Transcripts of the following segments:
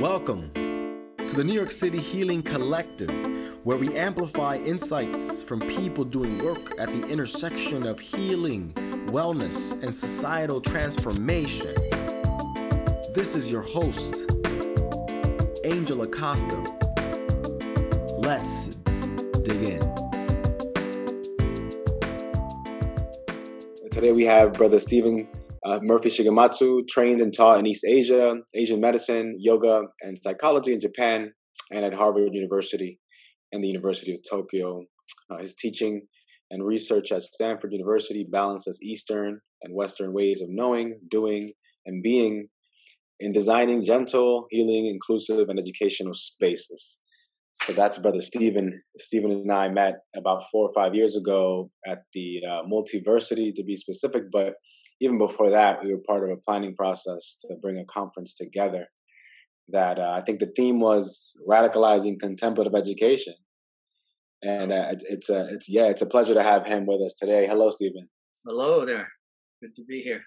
Welcome to the New York City Healing Collective, where we amplify insights from people doing work at the intersection of healing, wellness, and societal transformation. This is your host, Angel Acosta. Let's dig in. Today we have Brother Stephen uh, Murphy Shigematsu, trained and taught in East Asia, Asian medicine, yoga, and psychology in Japan, and at Harvard University and the University of Tokyo. Uh, his teaching and research at Stanford University balances Eastern and Western ways of knowing, doing, and being in designing gentle, healing, inclusive, and educational spaces. So that's Brother Stephen. Stephen and I met about four or five years ago at the uh, Multiversity, to be specific, but even before that, we were part of a planning process to bring a conference together. That uh, I think the theme was radicalizing contemplative education, and uh, it's, it's a it's yeah it's a pleasure to have him with us today. Hello, Stephen. Hello there. Good to be here.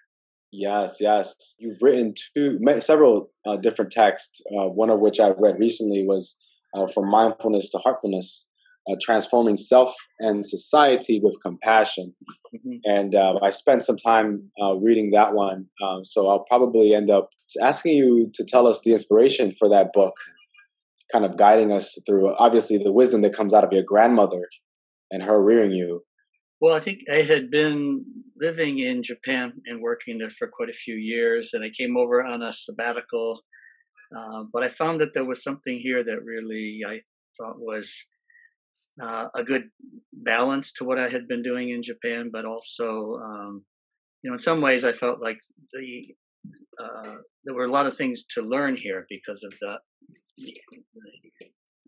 Yes, yes. You've written two, several uh, different texts. Uh, one of which I read recently was uh, "From Mindfulness to Heartfulness," uh, transforming self and society with compassion. Mm-hmm. And uh, I spent some time uh, reading that one. Um, so I'll probably end up asking you to tell us the inspiration for that book, kind of guiding us through obviously the wisdom that comes out of your grandmother and her rearing you. Well, I think I had been living in Japan and working there for quite a few years, and I came over on a sabbatical. Uh, but I found that there was something here that really I thought was uh, a good balance to what I had been doing in Japan, but also, um, you know, in some ways, I felt like the uh, there were a lot of things to learn here because of the,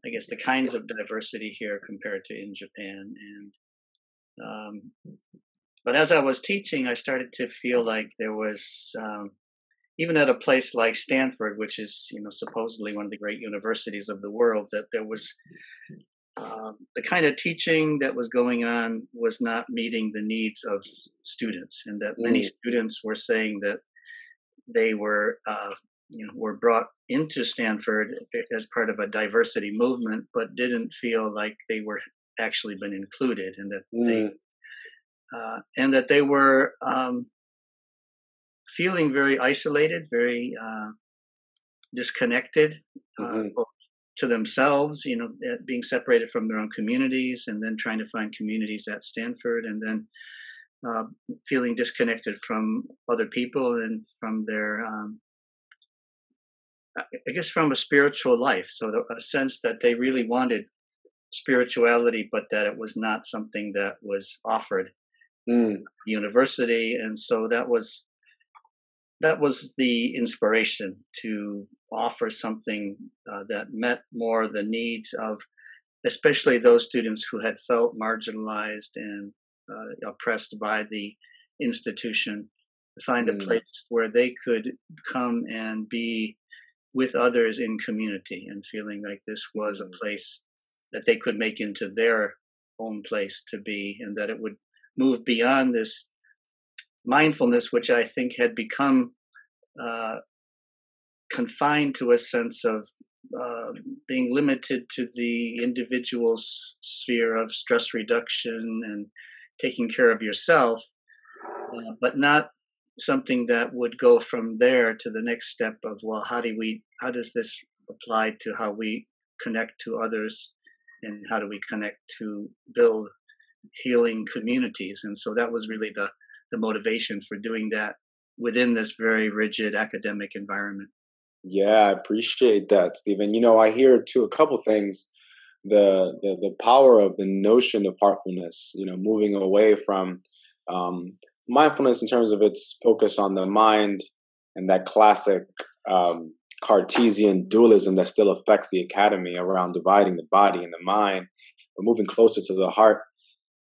I guess, the kinds of diversity here compared to in Japan. And um, but as I was teaching, I started to feel like there was. Um, even at a place like Stanford, which is you know supposedly one of the great universities of the world, that there was um, the kind of teaching that was going on was not meeting the needs of students, and that many mm. students were saying that they were, uh, you know, were brought into Stanford as part of a diversity movement, but didn't feel like they were actually been included, and that mm. they, uh, and that they were um, feeling very isolated, very uh, disconnected, uh, mm-hmm. both to themselves, you know, being separated from their own communities and then trying to find communities at Stanford and then uh, feeling disconnected from other people and from their, um, I guess, from a spiritual life. So a sense that they really wanted spirituality, but that it was not something that was offered mm. university. And so that was that was the inspiration to offer something uh, that met more the needs of especially those students who had felt marginalized and uh, oppressed by the institution to find mm. a place where they could come and be with others in community and feeling like this was a mm. place that they could make into their own place to be and that it would move beyond this mindfulness, which I think had become uh, confined to a sense of uh, being limited to the individual's sphere of stress reduction and taking care of yourself, uh, but not something that would go from there to the next step of well, how do we, how does this apply to how we connect to others, and how do we connect to build healing communities? And so that was really the the motivation for doing that within this very rigid academic environment. Yeah, I appreciate that, Stephen. You know, I hear too a couple things. The, the the power of the notion of heartfulness, you know, moving away from um, mindfulness in terms of its focus on the mind and that classic um, Cartesian dualism that still affects the academy around dividing the body and the mind, but moving closer to the heart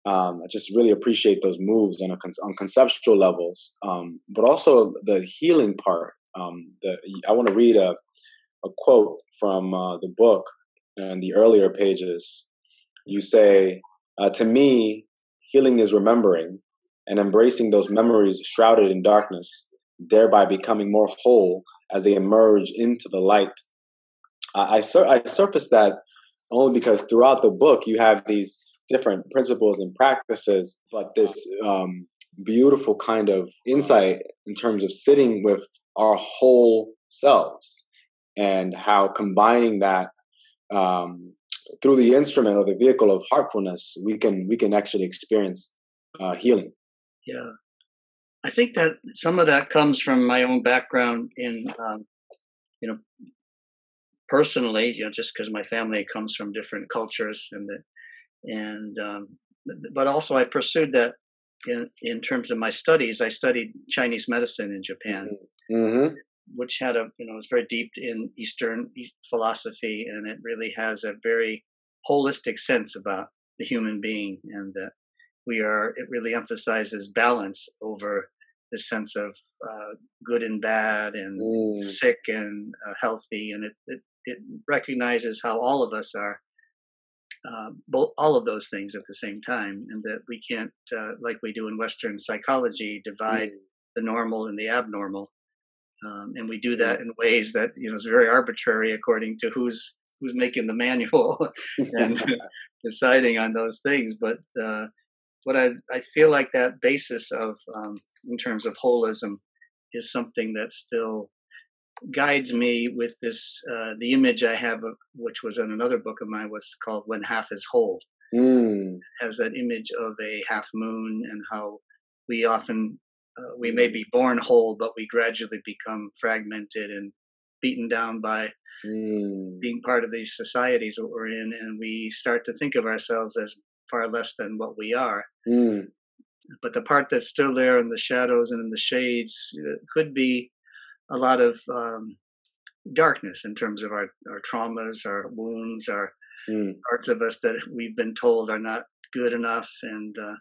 um, I just really appreciate those moves on a on conceptual levels, um, but also the healing part. Um, the, I want to read a a quote from uh, the book and the earlier pages. You say, uh, "To me, healing is remembering and embracing those memories shrouded in darkness, thereby becoming more whole as they emerge into the light. I, I, sur- I surfaced that only because throughout the book you have these different principles and practices, but this um, beautiful kind of insight in terms of sitting with our whole selves and how combining that um, through the instrument or the vehicle of heartfulness, we can we can actually experience uh, healing. Yeah, I think that some of that comes from my own background in, um, you know, personally, you know, just because my family comes from different cultures and the, and um, but also I pursued that in in terms of my studies. I studied Chinese medicine in Japan, mm-hmm. which had a you know was very deep in Eastern philosophy, and it really has a very holistic sense about the human being, and that we are. It really emphasizes balance over the sense of uh, good and bad, and mm. sick and uh, healthy, and it, it it recognizes how all of us are uh, both all of those things at the same time, and that we can't, uh, like we do in Western psychology, divide mm. the normal and the abnormal, um, and we do that in ways that you know is very arbitrary according to who's who's making the manual and deciding on those things. But uh, what I I feel like that basis of um, in terms of holism is something that's still guides me with this uh, the image I have of which was in another book of mine was called When Half is Whole. Mm. Has that image of a half moon and how we often uh, we may be born whole, but we gradually become fragmented and beaten down by mm. being part of these societies that we're in, and we start to think of ourselves as far less than what we are. Mm. But the part that's still there in the shadows and in the shades uh, could be a lot of um, darkness in terms of our, our traumas, our wounds, our mm. parts of us that we've been told are not good enough, and uh,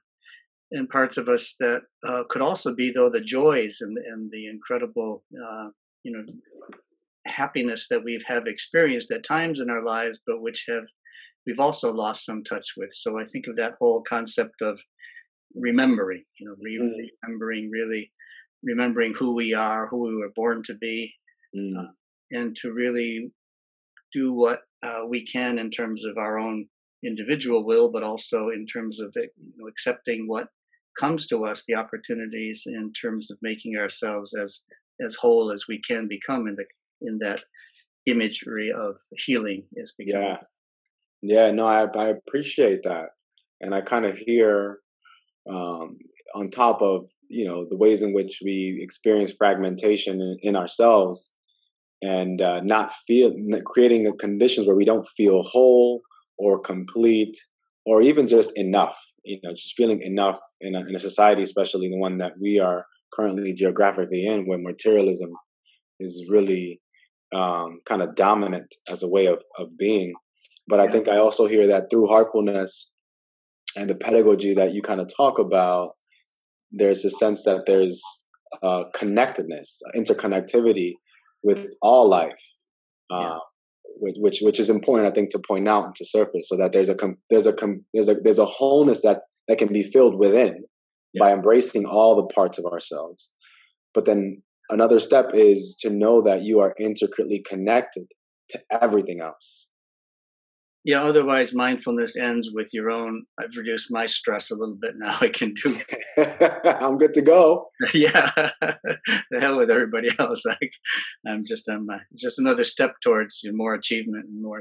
and parts of us that uh, could also be though the joys and and the incredible uh, you know happiness that we've have experienced at times in our lives, but which have we've also lost some touch with. So I think of that whole concept of remembering, you know, re- mm. remembering really remembering who we are, who we were born to be, mm. uh, and to really do what uh, we can in terms of our own individual will, but also in terms of you know, accepting what comes to us, the opportunities in terms of making ourselves as as whole as we can become in the in that imagery of healing is becoming. Yeah, yeah. No, I I appreciate that, and I kind of hear um, on top of you know the ways in which we experience fragmentation in, in ourselves and uh, not feel creating the conditions where we don't feel whole or complete or even just enough you know just feeling enough in a, in a society especially the one that we are currently geographically in where materialism is really um, kind of dominant as a way of, of being. But i think i also hear that through heartfulness and the pedagogy that you kind of talk about there's a sense that there's uh, connectedness, interconnectivity with all life, uh, yeah. which, which which is important, I think, to point out and to surface, so that there's a there's a there's a there's a wholeness that that can be filled within yeah. by embracing all the parts of ourselves. But then another step is to know that you are intricately connected to everything else yeah otherwise mindfulness ends with your own i've reduced my stress a little bit now i can do i'm good to go. Yeah. The hell with everybody else. Like i'm just i'm uh, just another step towards you know, more achievement and more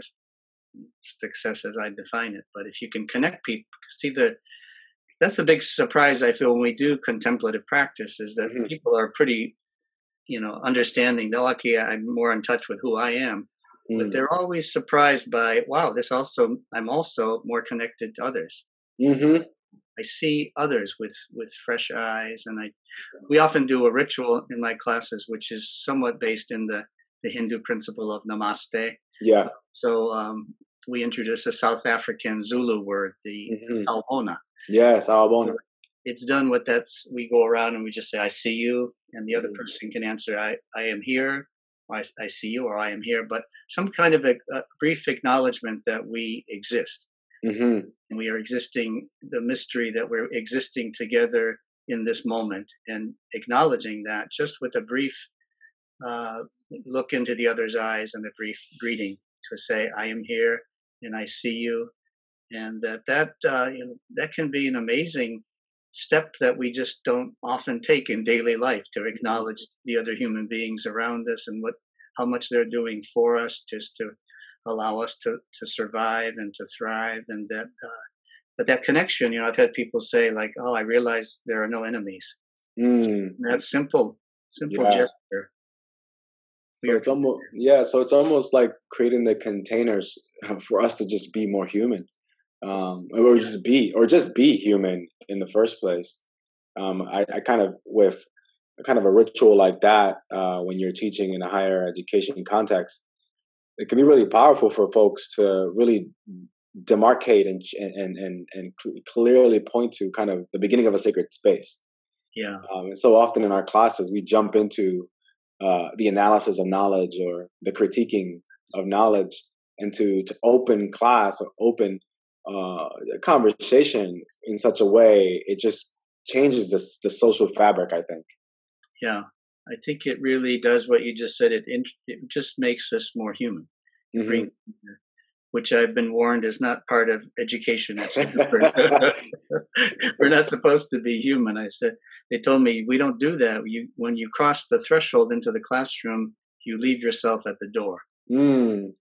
success as i define it. But if you can connect people see the that's the big surprise i feel when we do contemplative practice is that mm-hmm. people are pretty you know understanding they're lucky i'm more in touch with who i am mm. but they're always surprised by wow this also i'm also more connected to others mm-hmm. i see others with with fresh eyes and i we often do a ritual in my classes which is somewhat based in the the hindu principle of namaste yeah so um, we introduce a south african zulu word the mm-hmm. sawubona yes sawubona it's done with that. we go around and we just say i see you and the other mm. person can answer i i am here I, I see you or I am here, but some kind of a, a brief acknowledgement that we exist. Mm-hmm. And we are existing, the mystery that we're existing together in this moment and acknowledging that just with a brief uh, look into the other's eyes and a brief greeting to say, "I am here and I see you," and that that uh, you know, that can be an amazing step that we just don't often take in daily life to acknowledge the other human beings around us and what how much they're doing for us just to allow us to to survive and to thrive and that uh, but that connection you know i've had people say like oh i realize there are no enemies mm. that simple simple yeah. gesture so it's almost yeah so it's almost like creating the containers for us to just be more human um, or just be or just be human in the first place um, I, I kind of with kind of a ritual like that uh, when you're teaching in a higher education context it can be really powerful for folks to really demarcate and and and and clearly point to kind of the beginning of a sacred space. Yeah. Um, and so often in our classes, we jump into uh, the analysis of knowledge or the critiquing of knowledge, and to to open class or open uh, conversation in such a way, it just changes the the social fabric. I think. Yeah, I think it really does what you just said. It it just makes us more human. Mm-hmm. Which I've been warned is not part of education. We're not supposed to be human. I said they told me we don't do that. You when you cross the threshold into the classroom, you leave yourself at the door. Mm.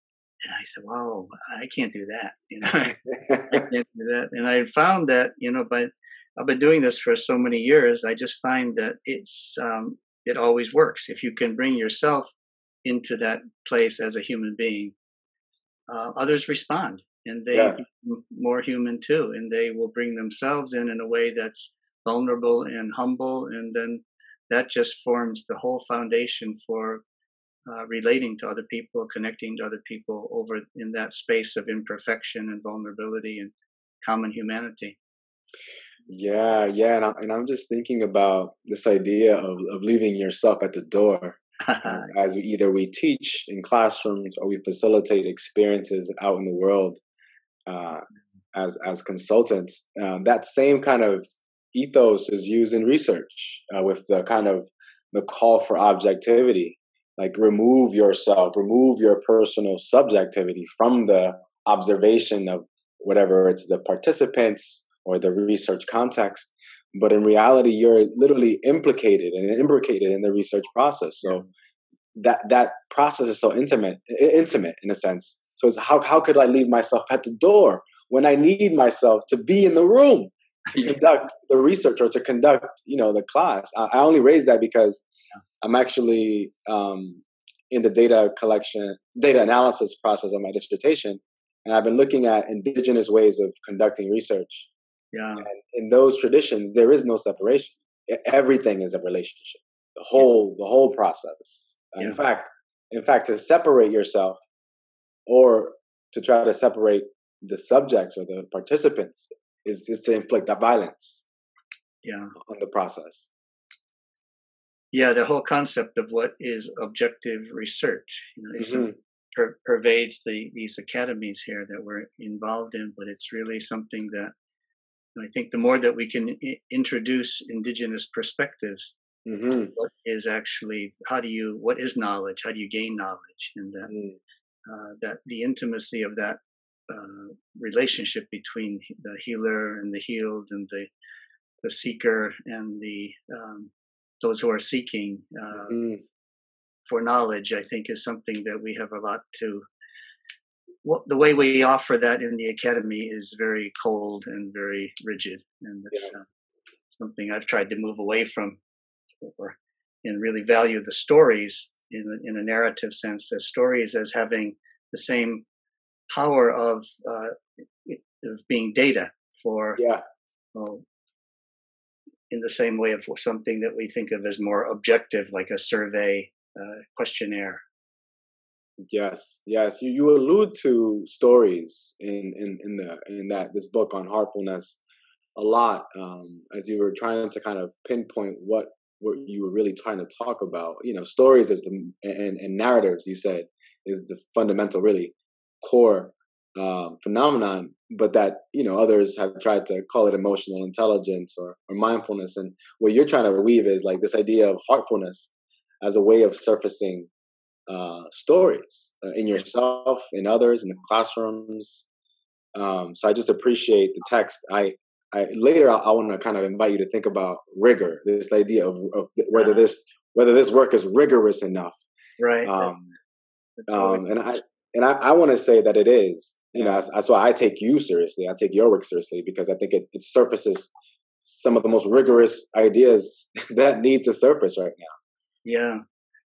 And I said, "Whoa, I can't do that." You know, I can't do that. And I found that you know, by I've been doing this for so many years. I just find that it's um, it always works. If you can bring yourself into that place as a human being, uh, others respond and they yeah. more human too, and they will bring themselves in in a way that's vulnerable and humble, and then that just forms the whole foundation for uh, relating to other people, connecting to other people over in that space of imperfection and vulnerability and common humanity. Yeah, yeah, and, I, and I'm just thinking about this idea of, of leaving yourself at the door. as, as we, either we teach in classrooms or we facilitate experiences out in the world uh, as as consultants. Uh, that same kind of ethos is used in research uh, with the kind of the call for objectivity, like remove yourself, remove your personal subjectivity from the observation of whatever it's the participants or the research context but in reality you're literally implicated and imbricated in the research process. So that that process is so intimate intimate in a sense. So it's how, how could i leave myself at the door when i need myself to be in the room to conduct the research or to conduct you know the class? I, I only raise that because i'm actually um, in the data collection data analysis process of my dissertation and i've been looking at indigenous ways of conducting research yeah. And in those traditions, there is no separation. Everything is a relationship. The whole the whole process. Yeah. In fact, in fact, to separate yourself or to try to separate the subjects or the participants is, is to inflict that violence yeah. on the process. Yeah, the whole concept of what is objective research, you know, mm-hmm. per- pervades the these academies here that we're involved in, but it's really something that I think the more that we can I- introduce indigenous perspectives, mm-hmm. what is actually how do you what is knowledge? How do you gain knowledge? And that mm. uh, that the intimacy of that uh, relationship between the healer and the healed, and the the seeker and the um, those who are seeking uh, mm-hmm. for knowledge, I think, is something that we have a lot to what, the way we offer that in the academy is very cold and very rigid, and it's yeah. uh, something I've tried to move away from, or, and really value the stories in a, in a narrative sense as stories as having the same power of uh, of being data for yeah. Well, in the same way of something that we think of as more objective, like a survey uh, questionnaire Yes, yes. You you allude to stories in in in the in that this book on heartfulness a lot um, as you were trying to kind of pinpoint what what you were really trying to talk about. You know, stories as the and and narratives. You said is the fundamental, really core um, phenomenon, but that you know others have tried to call it emotional intelligence or, or mindfulness. And what you're trying to weave is like this idea of heartfulness as a way of surfacing uh, stories uh, in yourself, in others, in the classrooms. Um, so I just appreciate the text. I, I later I, I want to kind of invite you to think about rigor, this idea of, of whether this whether this work is rigorous enough. Right. Um, um, and I and I, I want to say that it is. You know, that's, that's, why I take you seriously. I take your work seriously because I think it, it surfaces some of the most rigorous ideas that need to surface right now. Yeah,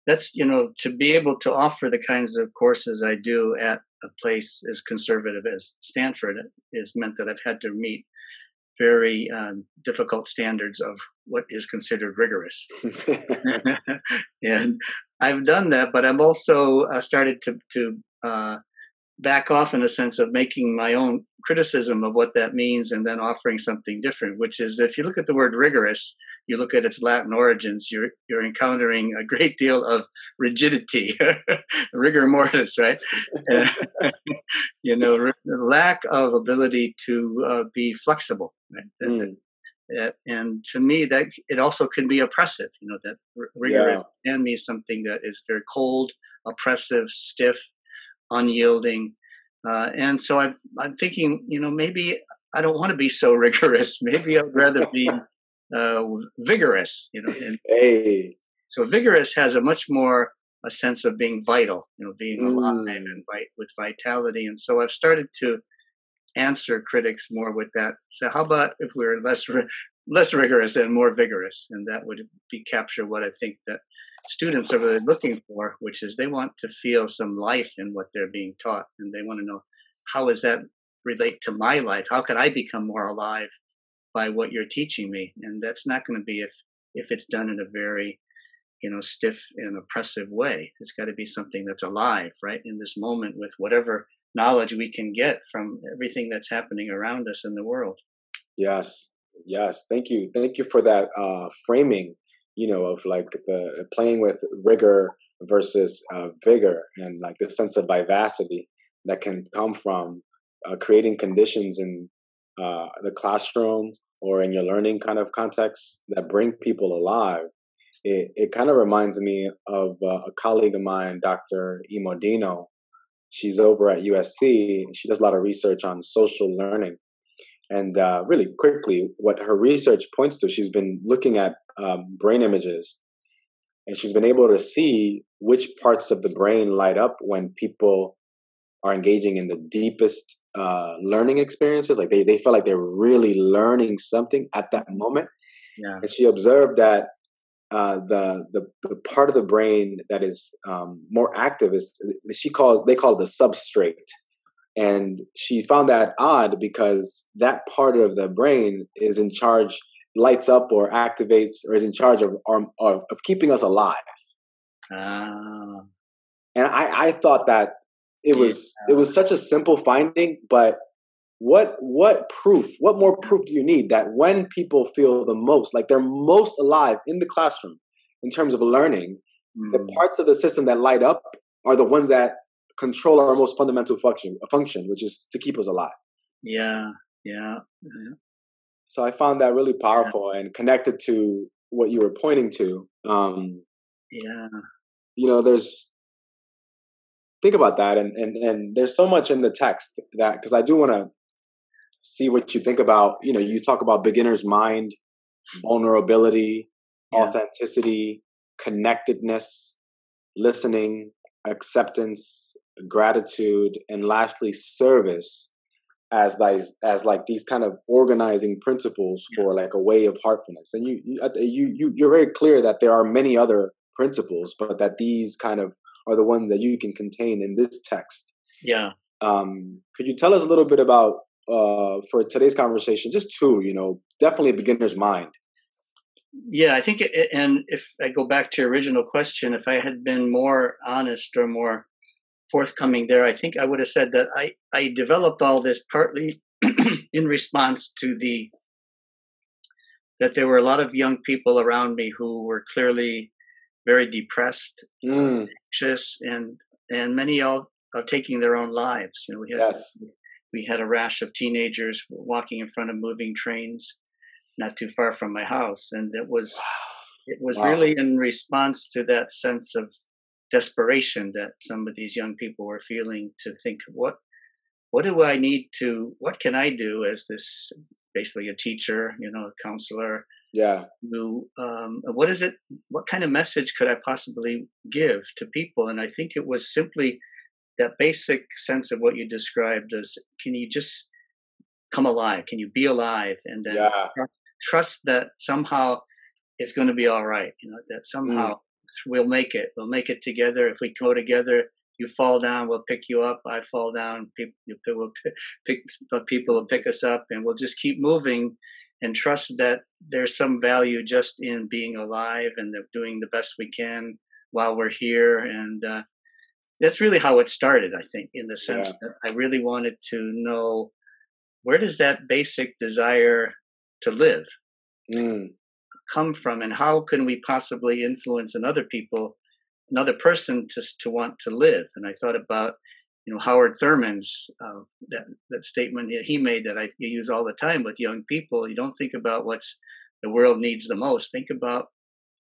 that's you know to be able to offer the kinds of courses I do at a place as conservative as Stanford is meant that I've had to meet very um, difficult standards of what is considered rigorous. and I've done that, but I've also uh, started to to uh, back off in a sense of making my own criticism of what that means and then offering something different, which is if you look at the word rigorous, you look at its Latin origins, you're you're encountering a great deal of rigidity, rigor mortis, right? you know, lack of ability to uh, be flexible. Right? Mm. And to me, that it also can be oppressive. You know, that rigor yeah. can be something that is very cold, oppressive, stiff, unyielding. Uh, and so I've, I'm thinking, you know, maybe I don't want to be so rigorous. Maybe I'd rather be uh, vigorous. You know, and hey. So vigorous has a much more a sense of being vital. You know, being mm. alive and with vitality. And so I've started to answer critics more with that. So how about if we we're less less rigorous and more vigorous, and that would be capture what I think that students are really looking for, which is they want to feel some life in what they're being taught, and they want to know how does that relate to my life? How can I become more alive by what you're teaching me? And that's not going to be if if it's done in a very you know stiff and oppressive way. It's got to be something that's alive, right, in this moment with whatever knowledge we can get from everything that's happening around us in the world. Yes, yes. Thank you, thank you for that uh, framing you know, of like the playing with rigor versus uh, vigor and like the sense of vivacity that can come from uh, creating conditions in uh, the classroom or in your learning kind of context that bring people alive. It, it kind of reminds me of uh, a colleague of mine, Dr. Immordino. She's over at USC. She does a lot of research on social learning. And uh, really quickly, what her research points to, she's been looking at um, brain images, and she's been able to see which parts of the brain light up when people are engaging in the deepest uh, learning experiences. Like they, they feel like they're really learning something at that moment. Yeah. And she observed that uh, the, the the part of the brain that is um, more active is she calls they call it the substrate and she found that odd because that part of the brain is in charge lights up or activates or is in charge of of, of keeping us alive uh, and i i thought that it was yeah. it was such a simple finding but what what proof what more proof do you need that when people feel the most like they're most alive in the classroom in terms of learning mm. the parts of the system that light up are the ones that control our most fundamental function, a function, which is to keep us alive. Yeah, yeah. yeah. So I found that really powerful yeah. and connected to what you were pointing to. Um, yeah. You know, there's think about that, and and and there's so much in the text that because I do want to see what you think about. You know, you talk about beginner's mind, vulnerability, yeah. authenticity, connectedness, listening, acceptance, gratitude, and lastly, service as like as like these kind of organizing principles for like a way of heartfulness. And you you you you're very clear that there are many other principles, but that these kind of are the ones that you can contain in this text. Yeah. Um, could you tell us a little bit about uh, for today's conversation? Just two, you know, definitely a beginner's mind. Yeah, I think, it, and if I go back to your original question, if I had been more honest or more forthcoming there, I think I would have said that I, I developed all this partly in response to the that there were a lot of young people around me who were clearly very depressed, mm. anxious, and and many of, of taking their own lives. You know, we had yes. we had a rash of teenagers walking in front of moving trains, not too far from my house, and it was it was wow. really in response to that sense of desperation that some of these young people were feeling to think what what do I need to what can I do as this basically a teacher, you know, a counselor. Yeah. Who um, what is it what kind of message could I possibly give to people? And I think it was simply that basic sense of what you described as can you just come alive? Can you be alive? And then yeah. trust that somehow it's going to be all right. You know, that somehow mm. We'll make it. We'll make it together. If we go together, you fall down, we'll pick you up. I fall down, people, will pick, people will pick us up, and we'll just keep moving and trust that there's some value just in being alive and doing the best we can while we're here. And uh, that's really how it started, I think, in the sense yeah. that I really wanted to know where does that basic desire to live mm. Come from, and how can we possibly influence another people another person to to want to live. And I thought about you know Howard Thurman's uh, that that statement he made that I use all the time with young people. You don't think about what's the world needs the most. Think about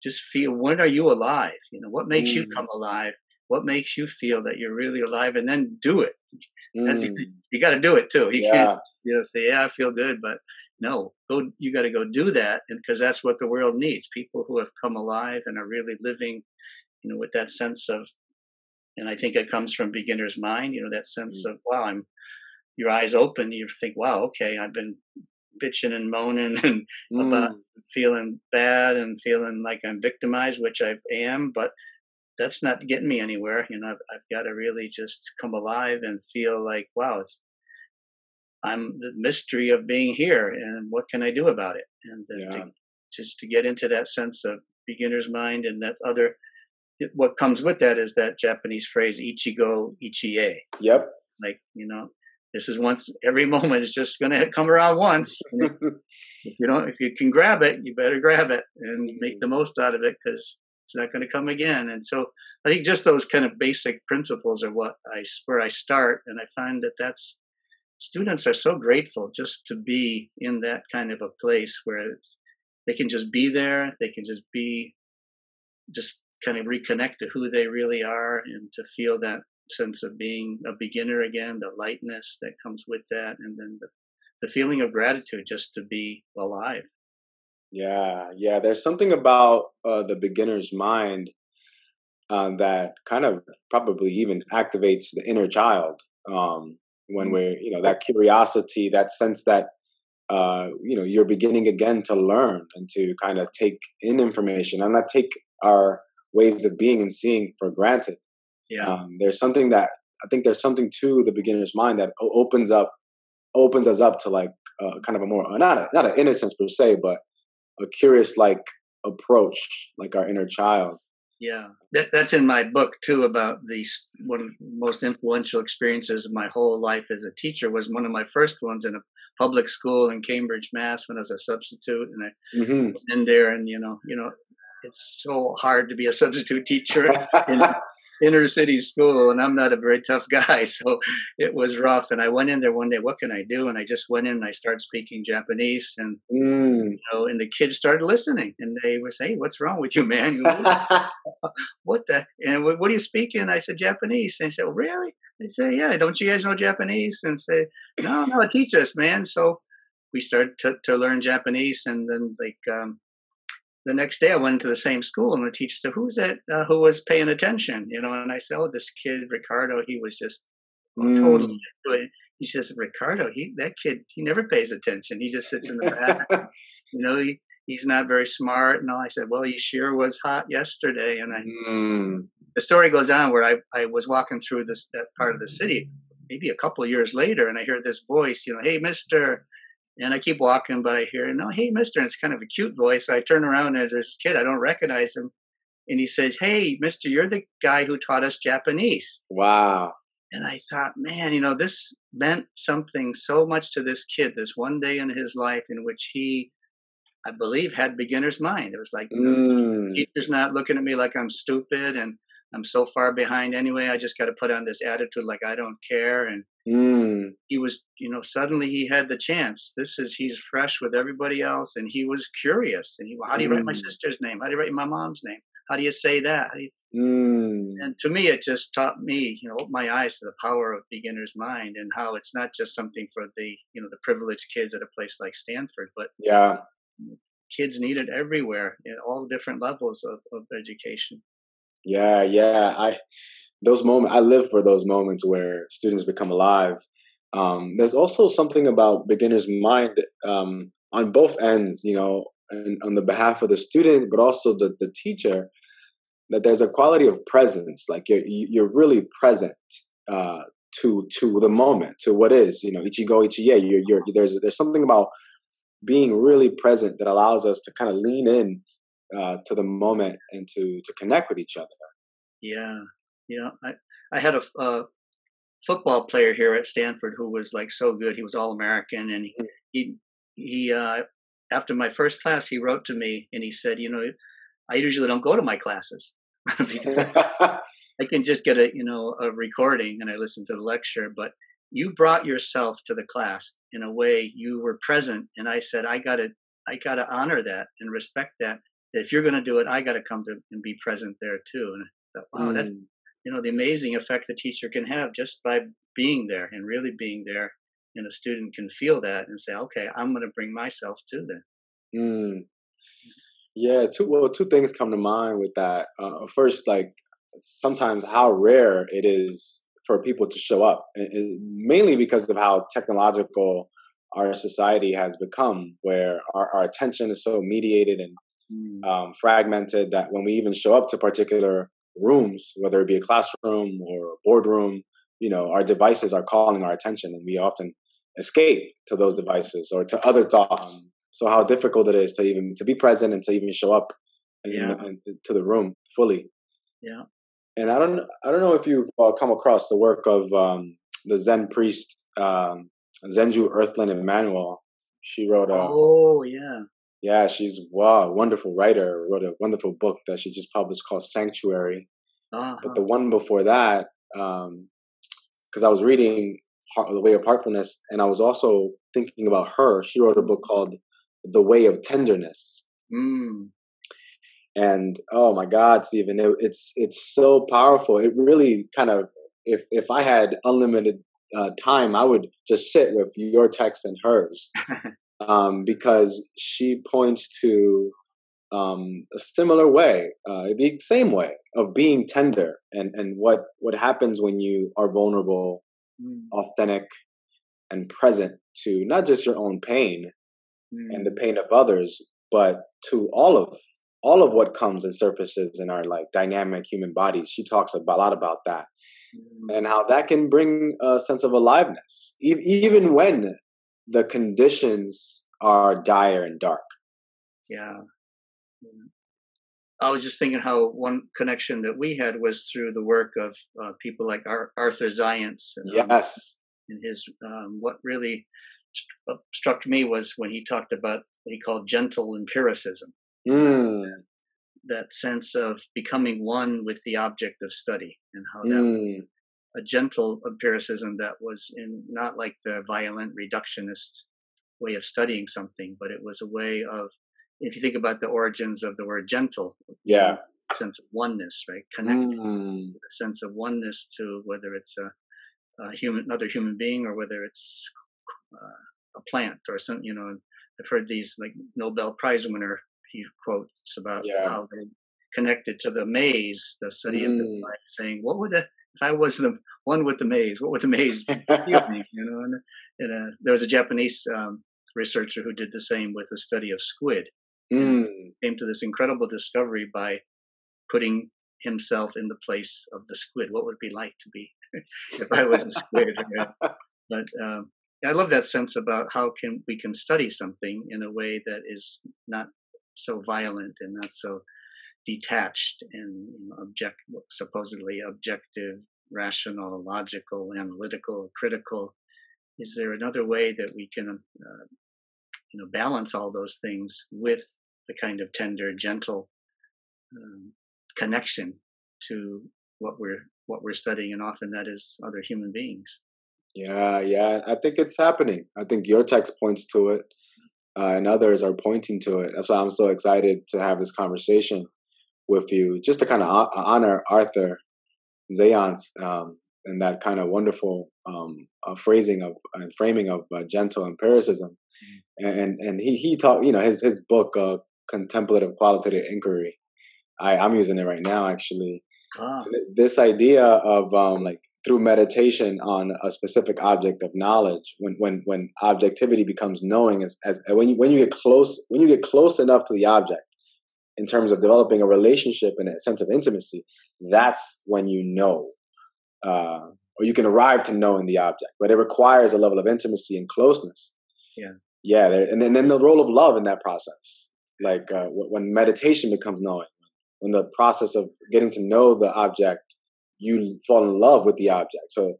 just feel when are you alive? You know what makes mm. you come alive. What makes you feel that you're really alive, and then do it. Mm. you got to do it too. You yeah. can't you know say yeah I feel good, but no, go. You got to go do that, and because that's what the world needs: people who have come alive and are really living you know, with that sense of, and I think it comes from beginner's mind, you know, that sense mm. of, wow, I'm, your eyes open, you think, wow, okay, I've been bitching and moaning and mm. about feeling bad and feeling like I'm victimized, which I am, but that's not getting me anywhere. You know, I've, I've got to really just come alive and feel like, wow, it's, I'm the mystery of being here and what can I do about it? And yeah. to, just to get into that sense of beginner's mind and that other what comes with that is that Japanese phrase "ichigo ichie." Yep. Like you know, this is once every moment is just going to come around once. if you don't, if you can grab it, you better grab it and make the mm-hmm. most out of it because it's not going to come again. And so I think just those kind of basic principles are what I where I start, and I find that that's students are so grateful just to be in that kind of a place where they can just be there, they can just be just kind of reconnect to who they really are and to feel that sense of being a beginner again, the lightness that comes with that, and then the, the feeling of gratitude just to be alive. Yeah, yeah. There's something about uh, the beginner's mind um, that kind of probably even activates the inner child um, when we're, you know, that curiosity, that sense that uh, you know you're beginning again to learn and to kind of take in information and not take our ways of being and seeing for granted. Yeah. Um, there's something that I think there's something to the beginner's mind that opens up opens us up to like uh, kind of a more not a, not an innocence per se, but a curious like approach, like our inner child. Yeah, that, that's in my book too. About the one of the most influential experiences of my whole life as a teacher was one of my first ones in a public school in Cambridge, Mass, when I was a substitute, and I mm-hmm. went in there, and you know, you know, it's so hard to be a substitute teacher in inner city school and i'm not a very tough guy so it was rough. And i went in there one day what can i do? And i just went in and i started speaking japanese and mm. you know and the kids started listening and they were saying hey, what's wrong with you man? What the and what, are you speaking? I said japanese. And they said well, really? They say yeah don't you guys know japanese? And say no no teach us man. So we started to, to learn japanese and then like um, the next day I went to the same school and the teacher said, who's that uh, who was paying attention? You know, and I said, oh, this kid, Ricardo, he was just mm. totally He says, Ricardo, he, that kid, he never pays attention. He just sits in the back. you know, he, he's not very smart. And all I said, well, he sure was hot yesterday. And I, mm. the story goes on where I, I was walking through this, that part of the city, maybe a couple of years later, and I hear this voice, you know, hey, mister, and I keep walking, but I hear, no, hey, mister. And it's kind of a cute voice. I turn around and there's this kid. I don't recognize him. And he says, hey, mister, you're the guy who taught us Japanese. Wow. And I thought, man, you know, this meant something so much to this kid, this one day in his life in which he, I believe, had beginner's mind. It was like, mm. teacher's not looking at me like I'm stupid and I'm so far behind anyway. I just got to put on this attitude like I don't care. And mm. he was, you know, suddenly he had the chance. This is he's fresh with everybody else, and he was curious. And he, how do you mm. write my mm. sister's name? How do you write my mom's name? How do you say that? You, Mm. And to me, it just taught me, you know, opened my eyes to the power of beginner's mind and how it's not just something for the, you know, the privileged kids at a place like Stanford, but yeah, kids need it everywhere at all different levels of, of education. Yeah, yeah. I those moments I live for those moments where students become alive. Um, there's also something about beginner's mind um, on both ends, you know, and on the behalf of the student, but also the the teacher that there's a quality of presence like you're you're really present uh, to to the moment to what is you know ichigo ichie you're, you're there's there's something about being really present that allows us to kind of lean in uh, to the moment and to to connect with each other. Yeah yeah i i had a, a football player here at stanford who was like so good he was all american and he he, he uh, after my first class he wrote to me and he said you know I usually don't go to my classes. I can just get a you know a recording and I listen to the lecture, but you brought yourself to the class in a way you were present, and I said I got to I got to honor that and respect that. that if you're going to do it, I got to come to and be present there too. And I thought, wow, mm. that's you know the amazing effect the teacher can have just by being there and really being there, and a student can feel that and say, okay, I'm going to bring myself to that. Mm. Yeah, two well, two things come to mind with that. Uh, first, like sometimes how rare it is for people to show up, mainly because of how technological our society has become, where our, our attention is so mediated and mm. um, fragmented that when we even show up to particular rooms, whether it be a classroom or a boardroom, you know, our devices are calling our attention, and we often escape to those devices or to other thoughts so how difficult it is to even to be present and to even show up yeah. in, in, to the room fully. Yeah. And I don't I don't know if you've uh, come across the work of um, the Zen priest um, Zenju Earthlyn Manuel. She wrote a Oh yeah. Yeah, she's wow, wonderful writer. Wrote a wonderful book that she just published called Sanctuary. Uh-huh. But the one before that, because um, I was reading The Way of Heartfulness, and I was also thinking about her. She wrote a book called the way of tenderness. Mm. And oh my God, Stephen, it, it's it's so powerful. It really kind of if if I had unlimited uh, time, I would just sit with your text and hers, um, because she points to um, a similar way, uh, the same way of being tender, and and what what happens when you are vulnerable, mm. authentic, and present to not just your own pain, mm. and the mm. pain of others, but to all of all of what comes and surfaces in our like dynamic human bodies. She talks a lot about that mm. and how that can bring a sense of aliveness, e- even when the conditions are dire and dark. Yeah. I was just thinking how one connection that we had was through the work of uh, people like Ar- Arthur Zajonc. Um, yes. And his um, what really st- struck me was when he talked about what he called gentle empiricism. Mm. That sense of becoming one with the object of study and how that mm. A gentle empiricism that was in not like the violent reductionist way of studying something, but it was a way of if you think about the origins of the word gentle, yeah, sense of oneness, right? Connecting, mm. a sense of oneness to whether it's a, a human, another human being, or whether it's uh, a plant or some, you know, I've heard these like Nobel Prize winner he quotes about yeah. how they connected to the maize, the study mm. of the mind, mm. saying, "What would the if I was the one with the maize? What would the maize be?" you know, and, and uh, there was a Japanese um, researcher who did the same with the study of squid. Mm. Came to this incredible discovery by putting himself in the place of the squid. What would it be like to be if I was a squid? But um, I love that sense about how can we can study something in a way that is not so violent and not so detached and object supposedly objective, rational, logical, analytical, critical. Is there another way that we can uh, you know balance all those things with the kind of tender, gentle um, connection to what we're what we're studying, and often that is other human beings. Yeah, yeah. I think it's happening. I think your text points to it, uh, and others are pointing to it. That's why I'm so excited to have this conversation with you just to kind of honor Arthur Zajonc um, and that kind of wonderful um, uh, phrasing of and framing of uh, gentle empiricism. Mm-hmm. And and he he taught you know his his book uh, contemplative qualitative inquiry. I I'm using it right now actually. Ah. This idea of um, like through meditation on a specific object of knowledge when when when objectivity becomes knowing as, as when you when you get close when you get close enough to the object in terms of developing a relationship and a sense of intimacy that's when you know uh, or you can arrive to knowing the object but it requires a level of intimacy and closeness yeah yeah and then, then the role of love in that process like uh, when meditation becomes knowing when the process of getting to know the object you fall in love with the object. So,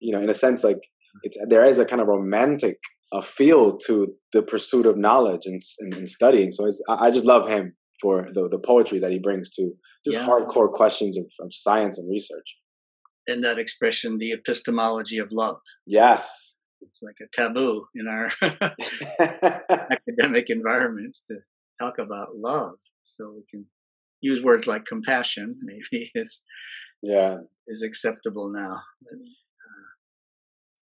you know, in a sense, like it's there is a kind of romantic a feel to the pursuit of knowledge and, and, and studying. So I just love him for the, the poetry that he brings to just yeah. hardcore questions of, of science and research. And that expression, the epistemology of love. Yes. It's like a taboo in our academic environments to talk about love. So we can use words like compassion, maybe it's yeah is acceptable now. Uh,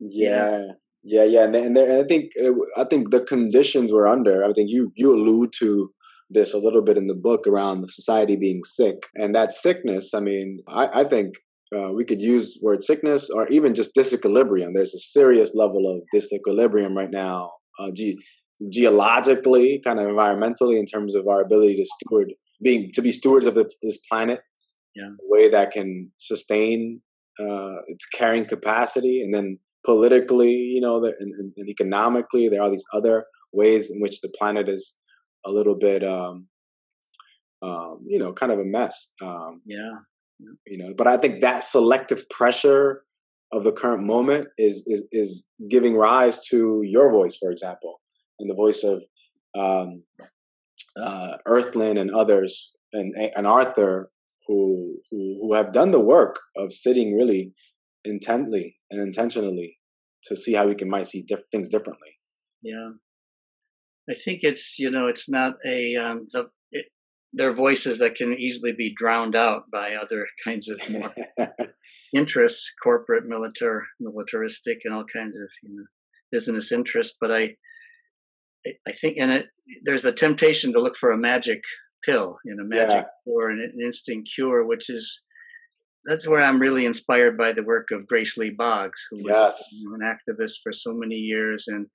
yeah. yeah, yeah, and and, there, and I think uh, I think the conditions we're under. I think you you allude to this a little bit in the book around the society being sick and that sickness. I mean, I, I think uh, we could use word sickness or even just disequilibrium. There's a serious level of disequilibrium right now, uh, ge- geologically, kind of environmentally, in terms of our ability to steward, being to be stewards of the, this planet yeah. a way that can sustain uh, its carrying capacity, and then politically, you know, the, and, and, economically, there are these other ways in which the planet is a little bit, um, um, you know, kind of a mess. Um, yeah. You know, but I think that selective pressure of the current moment is is is giving rise to your voice, for example, and the voice of um, uh, and others, and and Arthur, who who who have done the work of sitting really intently and intentionally to see how we can might see diff- things differently. Yeah, I think it's you know it's not a um, the, it, there are voices that can easily be drowned out by other kinds of more interests, corporate, military, militaristic, and all kinds of you know business interests. But I I think in it there's a temptation to look for a magic pill, you know, magic yeah. cure, an, an instant cure, which is that's where I'm really inspired by the work of Grace Lee Boggs, who was yes. an activist for so many years and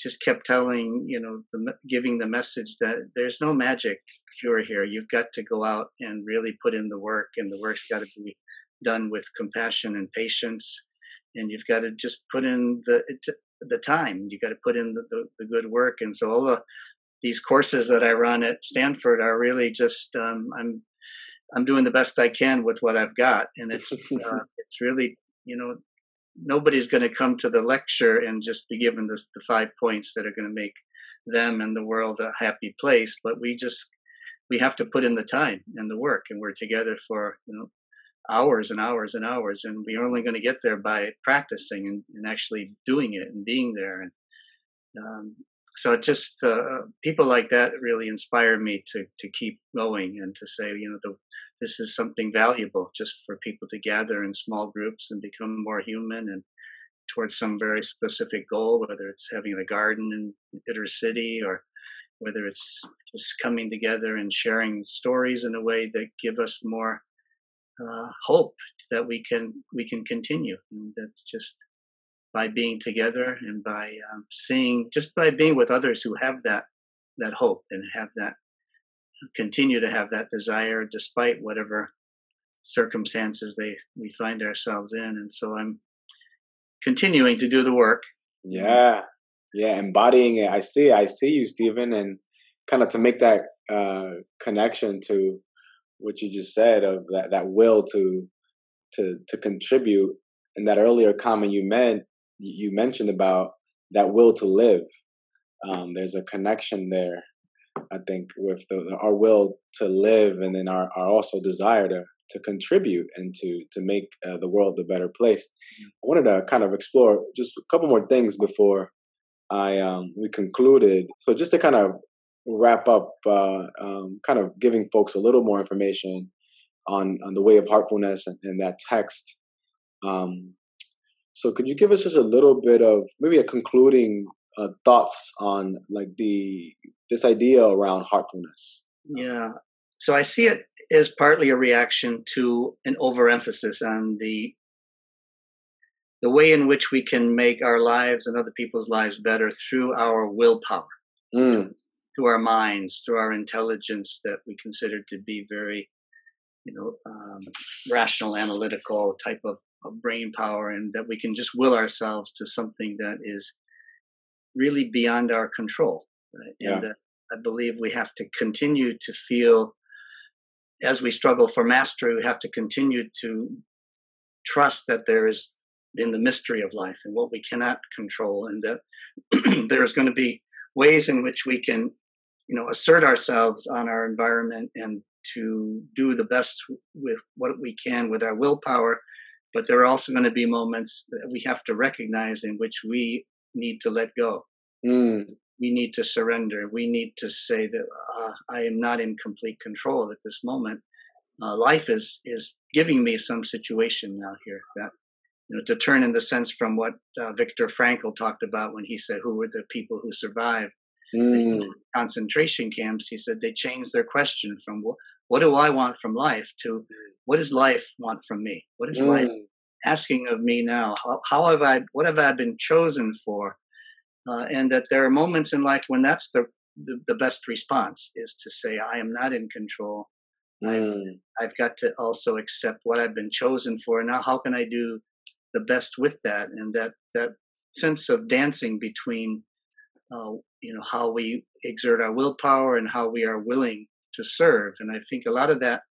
just kept telling, you know, the, giving the message that there's no magic cure here. You've got to go out and really put in the work, and the work's got to be done with compassion and patience. And you've got to just put in the the time. You got to put in the, the, the good work. And so all the these courses that I run at Stanford are really just um, I'm I'm doing the best I can with what I've got, and it's uh, it's really you know nobody's going to come to the lecture and just be given the, the five points that are going to make them and the world a happy place, but we just we have to put in the time and the work, and we're together for you know hours and hours and hours, and we're only going to get there by practicing and, and actually doing it and being there and um, so just uh, people like that really inspire me to to keep going and to say you know the, this is something valuable just for people to gather in small groups and become more human and towards some very specific goal whether it's having a garden in inner city or whether it's just coming together and sharing stories in a way that give us more uh, hope that we can we can continue. And that's just by being together and by um, seeing just by being with others who have that that hope and have that continue to have that desire despite whatever circumstances they we find ourselves in. And so i'm continuing to do the work. Yeah. Yeah embodying it. I see i see you stephen and kind of to make that uh connection to what you just said of that that will to to to contribute and that earlier comment you meant you mentioned about that will to live. Um, there's a connection there, I think, with the, our will to live, and then our, our also desire to to contribute and to to make uh, the world a better place. I wanted to kind of explore just a couple more things before I um, we concluded. So just to kind of wrap up, uh, um, kind of giving folks a little more information on on the way of heartfulness and, and that text. Um, so, could you give us just a little bit of maybe a concluding uh, thoughts on like the this idea around heartfulness? Yeah. So I see it as partly a reaction to an overemphasis on the the way in which we can make our lives and other people's lives better through our willpower, mm. through our minds, through our intelligence that we consider to be very, you know, um, rational, analytical type of, of brain power, and that we can just will ourselves to something that is really beyond our control. Right? Yeah. And that I believe we have to continue to feel, as we struggle for mastery, we have to continue to trust that there is in the mystery of life and what we cannot control, and that there's going to be ways in which we can, you know, assert ourselves on our environment and to do the best with what we can with our willpower. But there are also going to be moments that we have to recognize in which we need to let go. Mm. We need to surrender. We need to say that uh, I am not in complete control at this moment. Uh, life is is giving me some situation now here that you know, to turn in the sense from what uh, Viktor Frankl talked about when he said, "Who were the people who survived mm. concentration camps?" He said they changed their question from "What, what do I want from life?" to "What does life want from me? What is mm. life asking of me now? How, how, have I? What have I been chosen for?" Uh, and that there are moments in life when that's the, the, the best response is to say, "I am not in control." Mm. I've, I've got to also accept what I've been chosen for. Now, how can I do the best with that and that that sense of dancing between uh, you know how we exert our willpower and how we are willing to serve and i think a lot of that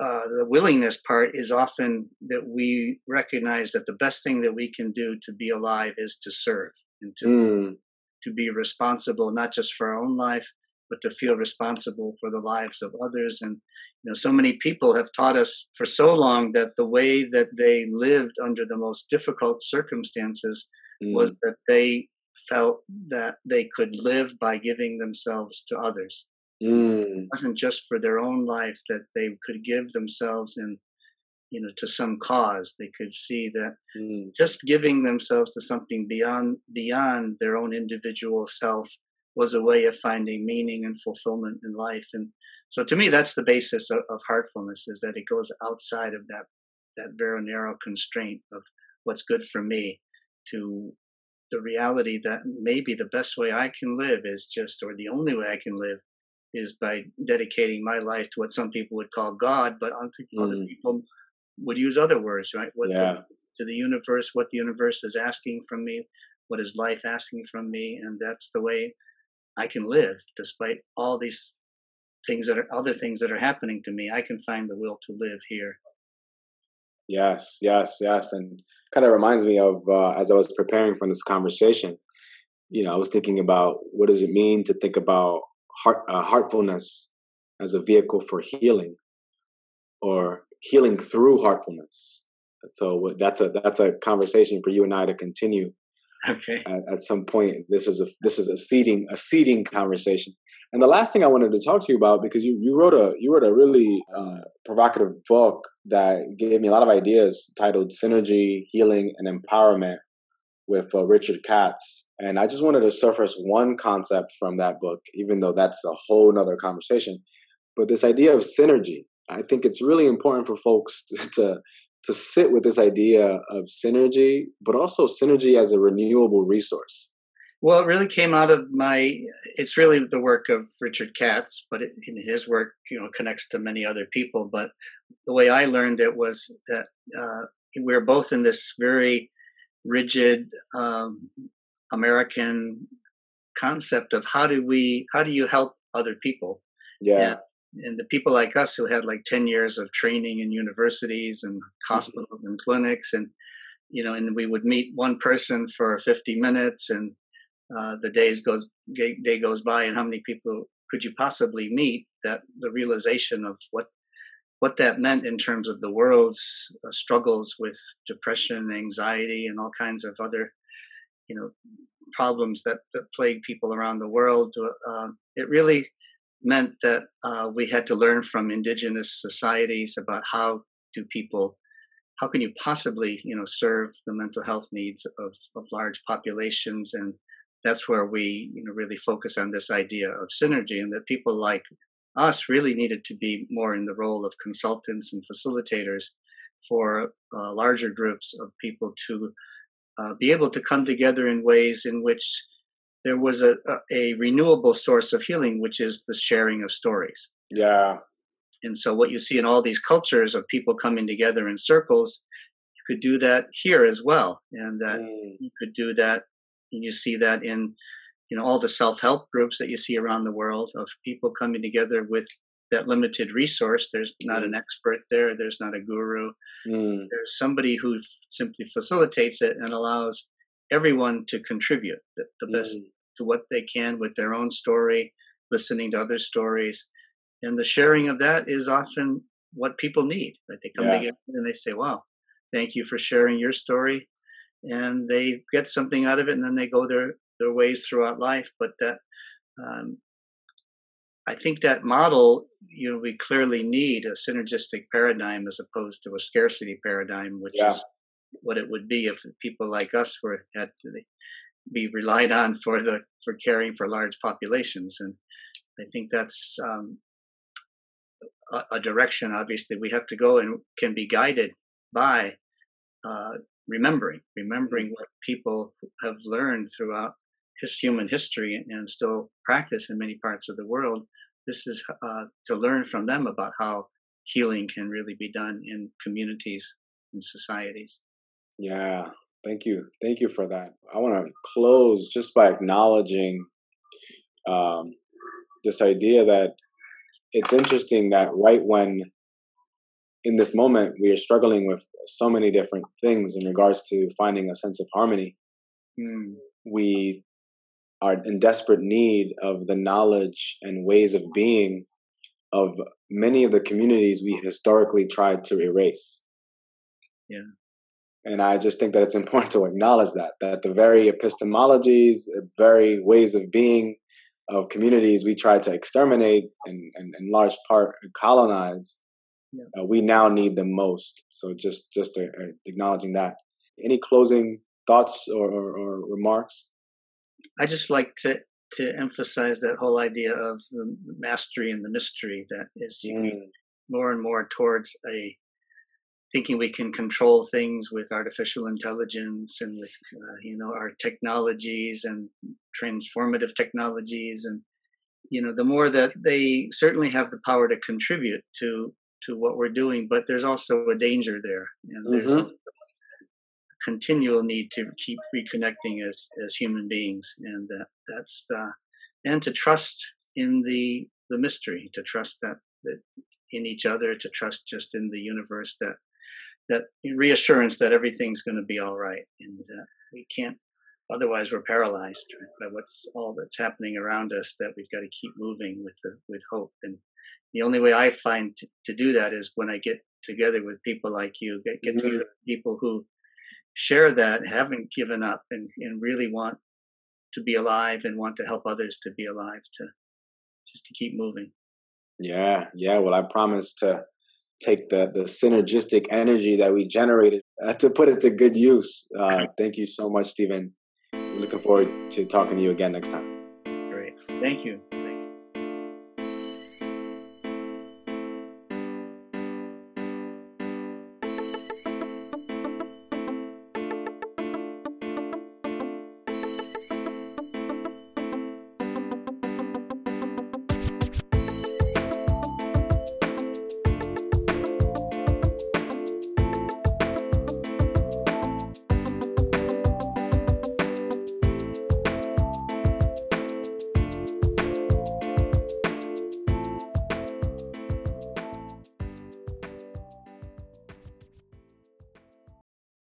uh, the willingness part is often that we recognize that the best thing that we can do to be alive is to serve and to mm. to be responsible not just for our own life but to feel responsible for the lives of others and you know so many people have taught us for so long that the way that they lived under the most difficult circumstances mm. was that they felt that they could live by giving themselves to others mm. it wasn't just for their own life that they could give themselves in you know to some cause they could see that mm. just giving themselves to something beyond beyond their own individual self was a way of finding meaning and fulfillment in life and so to me, that's the basis of, of heartfulness is that it goes outside of that that very narrow constraint of what's good for me to the reality that maybe the best way I can live is just, or the only way I can live is by dedicating my life to what some people would call God, but mm. other people would use other words, right? What yeah. the, to the universe, what the universe is asking from me, what is life asking from me, and that's the way I can live despite all these things that are other things that are happening to me, I can find the will to live here. Yes, yes, yes, and kind of reminds me of uh, as I was preparing for this conversation. You know, I was thinking about what does it mean to think about heart uh, heartfulness as a vehicle for healing, or healing through heartfulness. So that's a that's a conversation for you and I to continue. Okay. At, at some point, this is a this is a seeding a seeding conversation. And the last thing I wanted to talk to you about because you, you wrote a you wrote a really uh, provocative book that gave me a lot of ideas titled "Synergy, Healing, and Empowerment" with uh, Richard Katz. And I just wanted to surface one concept from that book, even though that's a whole nother conversation. But this idea of synergy, I think it's really important for folks to to sit with this idea of synergy, but also synergy as a renewable resource. Well, it really came out of my. It's really the work of Richard Katz, but it, in his work, you know, connects to many other people. But the way I learned it was that uh, we are both in this very rigid um, American concept of how do we, how do you help other people? Yeah. And, the people like us who had like 10 years of training in universities and mm-hmm. hospitals mm-hmm. and clinics and you know and we would meet one person for 50 minutes and uh, the days goes day goes by and how many people could you possibly meet that the realization of what what that meant in terms of the world's uh, struggles with depression anxiety and all kinds of other you know problems that, that plague people around the world. Uh, it really meant that uh, we had to learn from indigenous societies about how do people how can you possibly you know serve the mental health needs of, of large populations? And that's where we you know really focus on this idea of synergy and that people like us really needed to be more in the role of consultants and facilitators for uh, larger groups of people to uh, be able to come together in ways in which there was a, a, renewable source of healing, which is the sharing of stories. Yeah. And so, what you see in all these cultures of people coming together in circles, you could do that here as well, and that mm. you could do that, and you see that in, you know, all the self-help groups that you see around the world of people coming together with that limited resource. There's not mm. an expert there. There's not a guru. Mm. There's somebody who simply facilitates it and allows everyone to contribute the, the mm. best to what they can with their own story, listening to other stories, and the sharing of that is often what people need. Right? They come yeah. together and they say, "Wow, thank you for sharing your story," and they get something out of it, and then they go their their ways throughout life. But that um, I think that model, you know, we clearly need a synergistic paradigm as opposed to a scarcity paradigm, which yeah. is what it would be if people like us were had to be relied on for the for caring for large populations. And I think that's um, a, a, direction. Obviously, we have to go and can be guided by uh, remembering, remembering what people have learned throughout his human history and still practice in many parts of the world. This is uh, to learn from them about how healing can really be done in communities and societies. Yeah, thank you. Thank you for that. I want to close just by acknowledging um, this idea that it's interesting that right when in this moment we are struggling with so many different things in regards to finding a sense of harmony, mm. we are in desperate need of the knowledge and ways of being of many of the communities we historically tried to erase. Yeah. And I just think that it's important to acknowledge that, that the very epistemologies, very ways of being of communities we tried to exterminate and, and in large part colonize, yeah. uh, we now need the most. So just just uh, acknowledging that. Any closing thoughts or, or, or remarks? I just like to to emphasize that whole idea of the mastery and the mystery that is mm. more and more towards a thinking we can control things with artificial intelligence and with uh, you know our technologies and transformative technologies and you know the more that they certainly have the power to contribute to to what we're doing but there's also a danger there and mm-hmm. there's a continual need to keep reconnecting as as human beings and that that's the and to trust in the the mystery to trust that that in each other to trust just in the universe that that reassurance that everything's going to be all right and uh, we can't otherwise we're paralyzed by what's all that's happening around us that we've got to keep moving with the, with hope and the only way i find to, to do that is when i get together with people like you get, get mm-hmm. together with people who share that haven't given up and, and really want to be alive and want to help others to be alive to just to keep moving yeah yeah well i promise to take the the synergistic energy that we generated uh, to put it to good use. Uh, thank you so much, Stephen. Looking forward to talking to you again next time. Great. Thank you.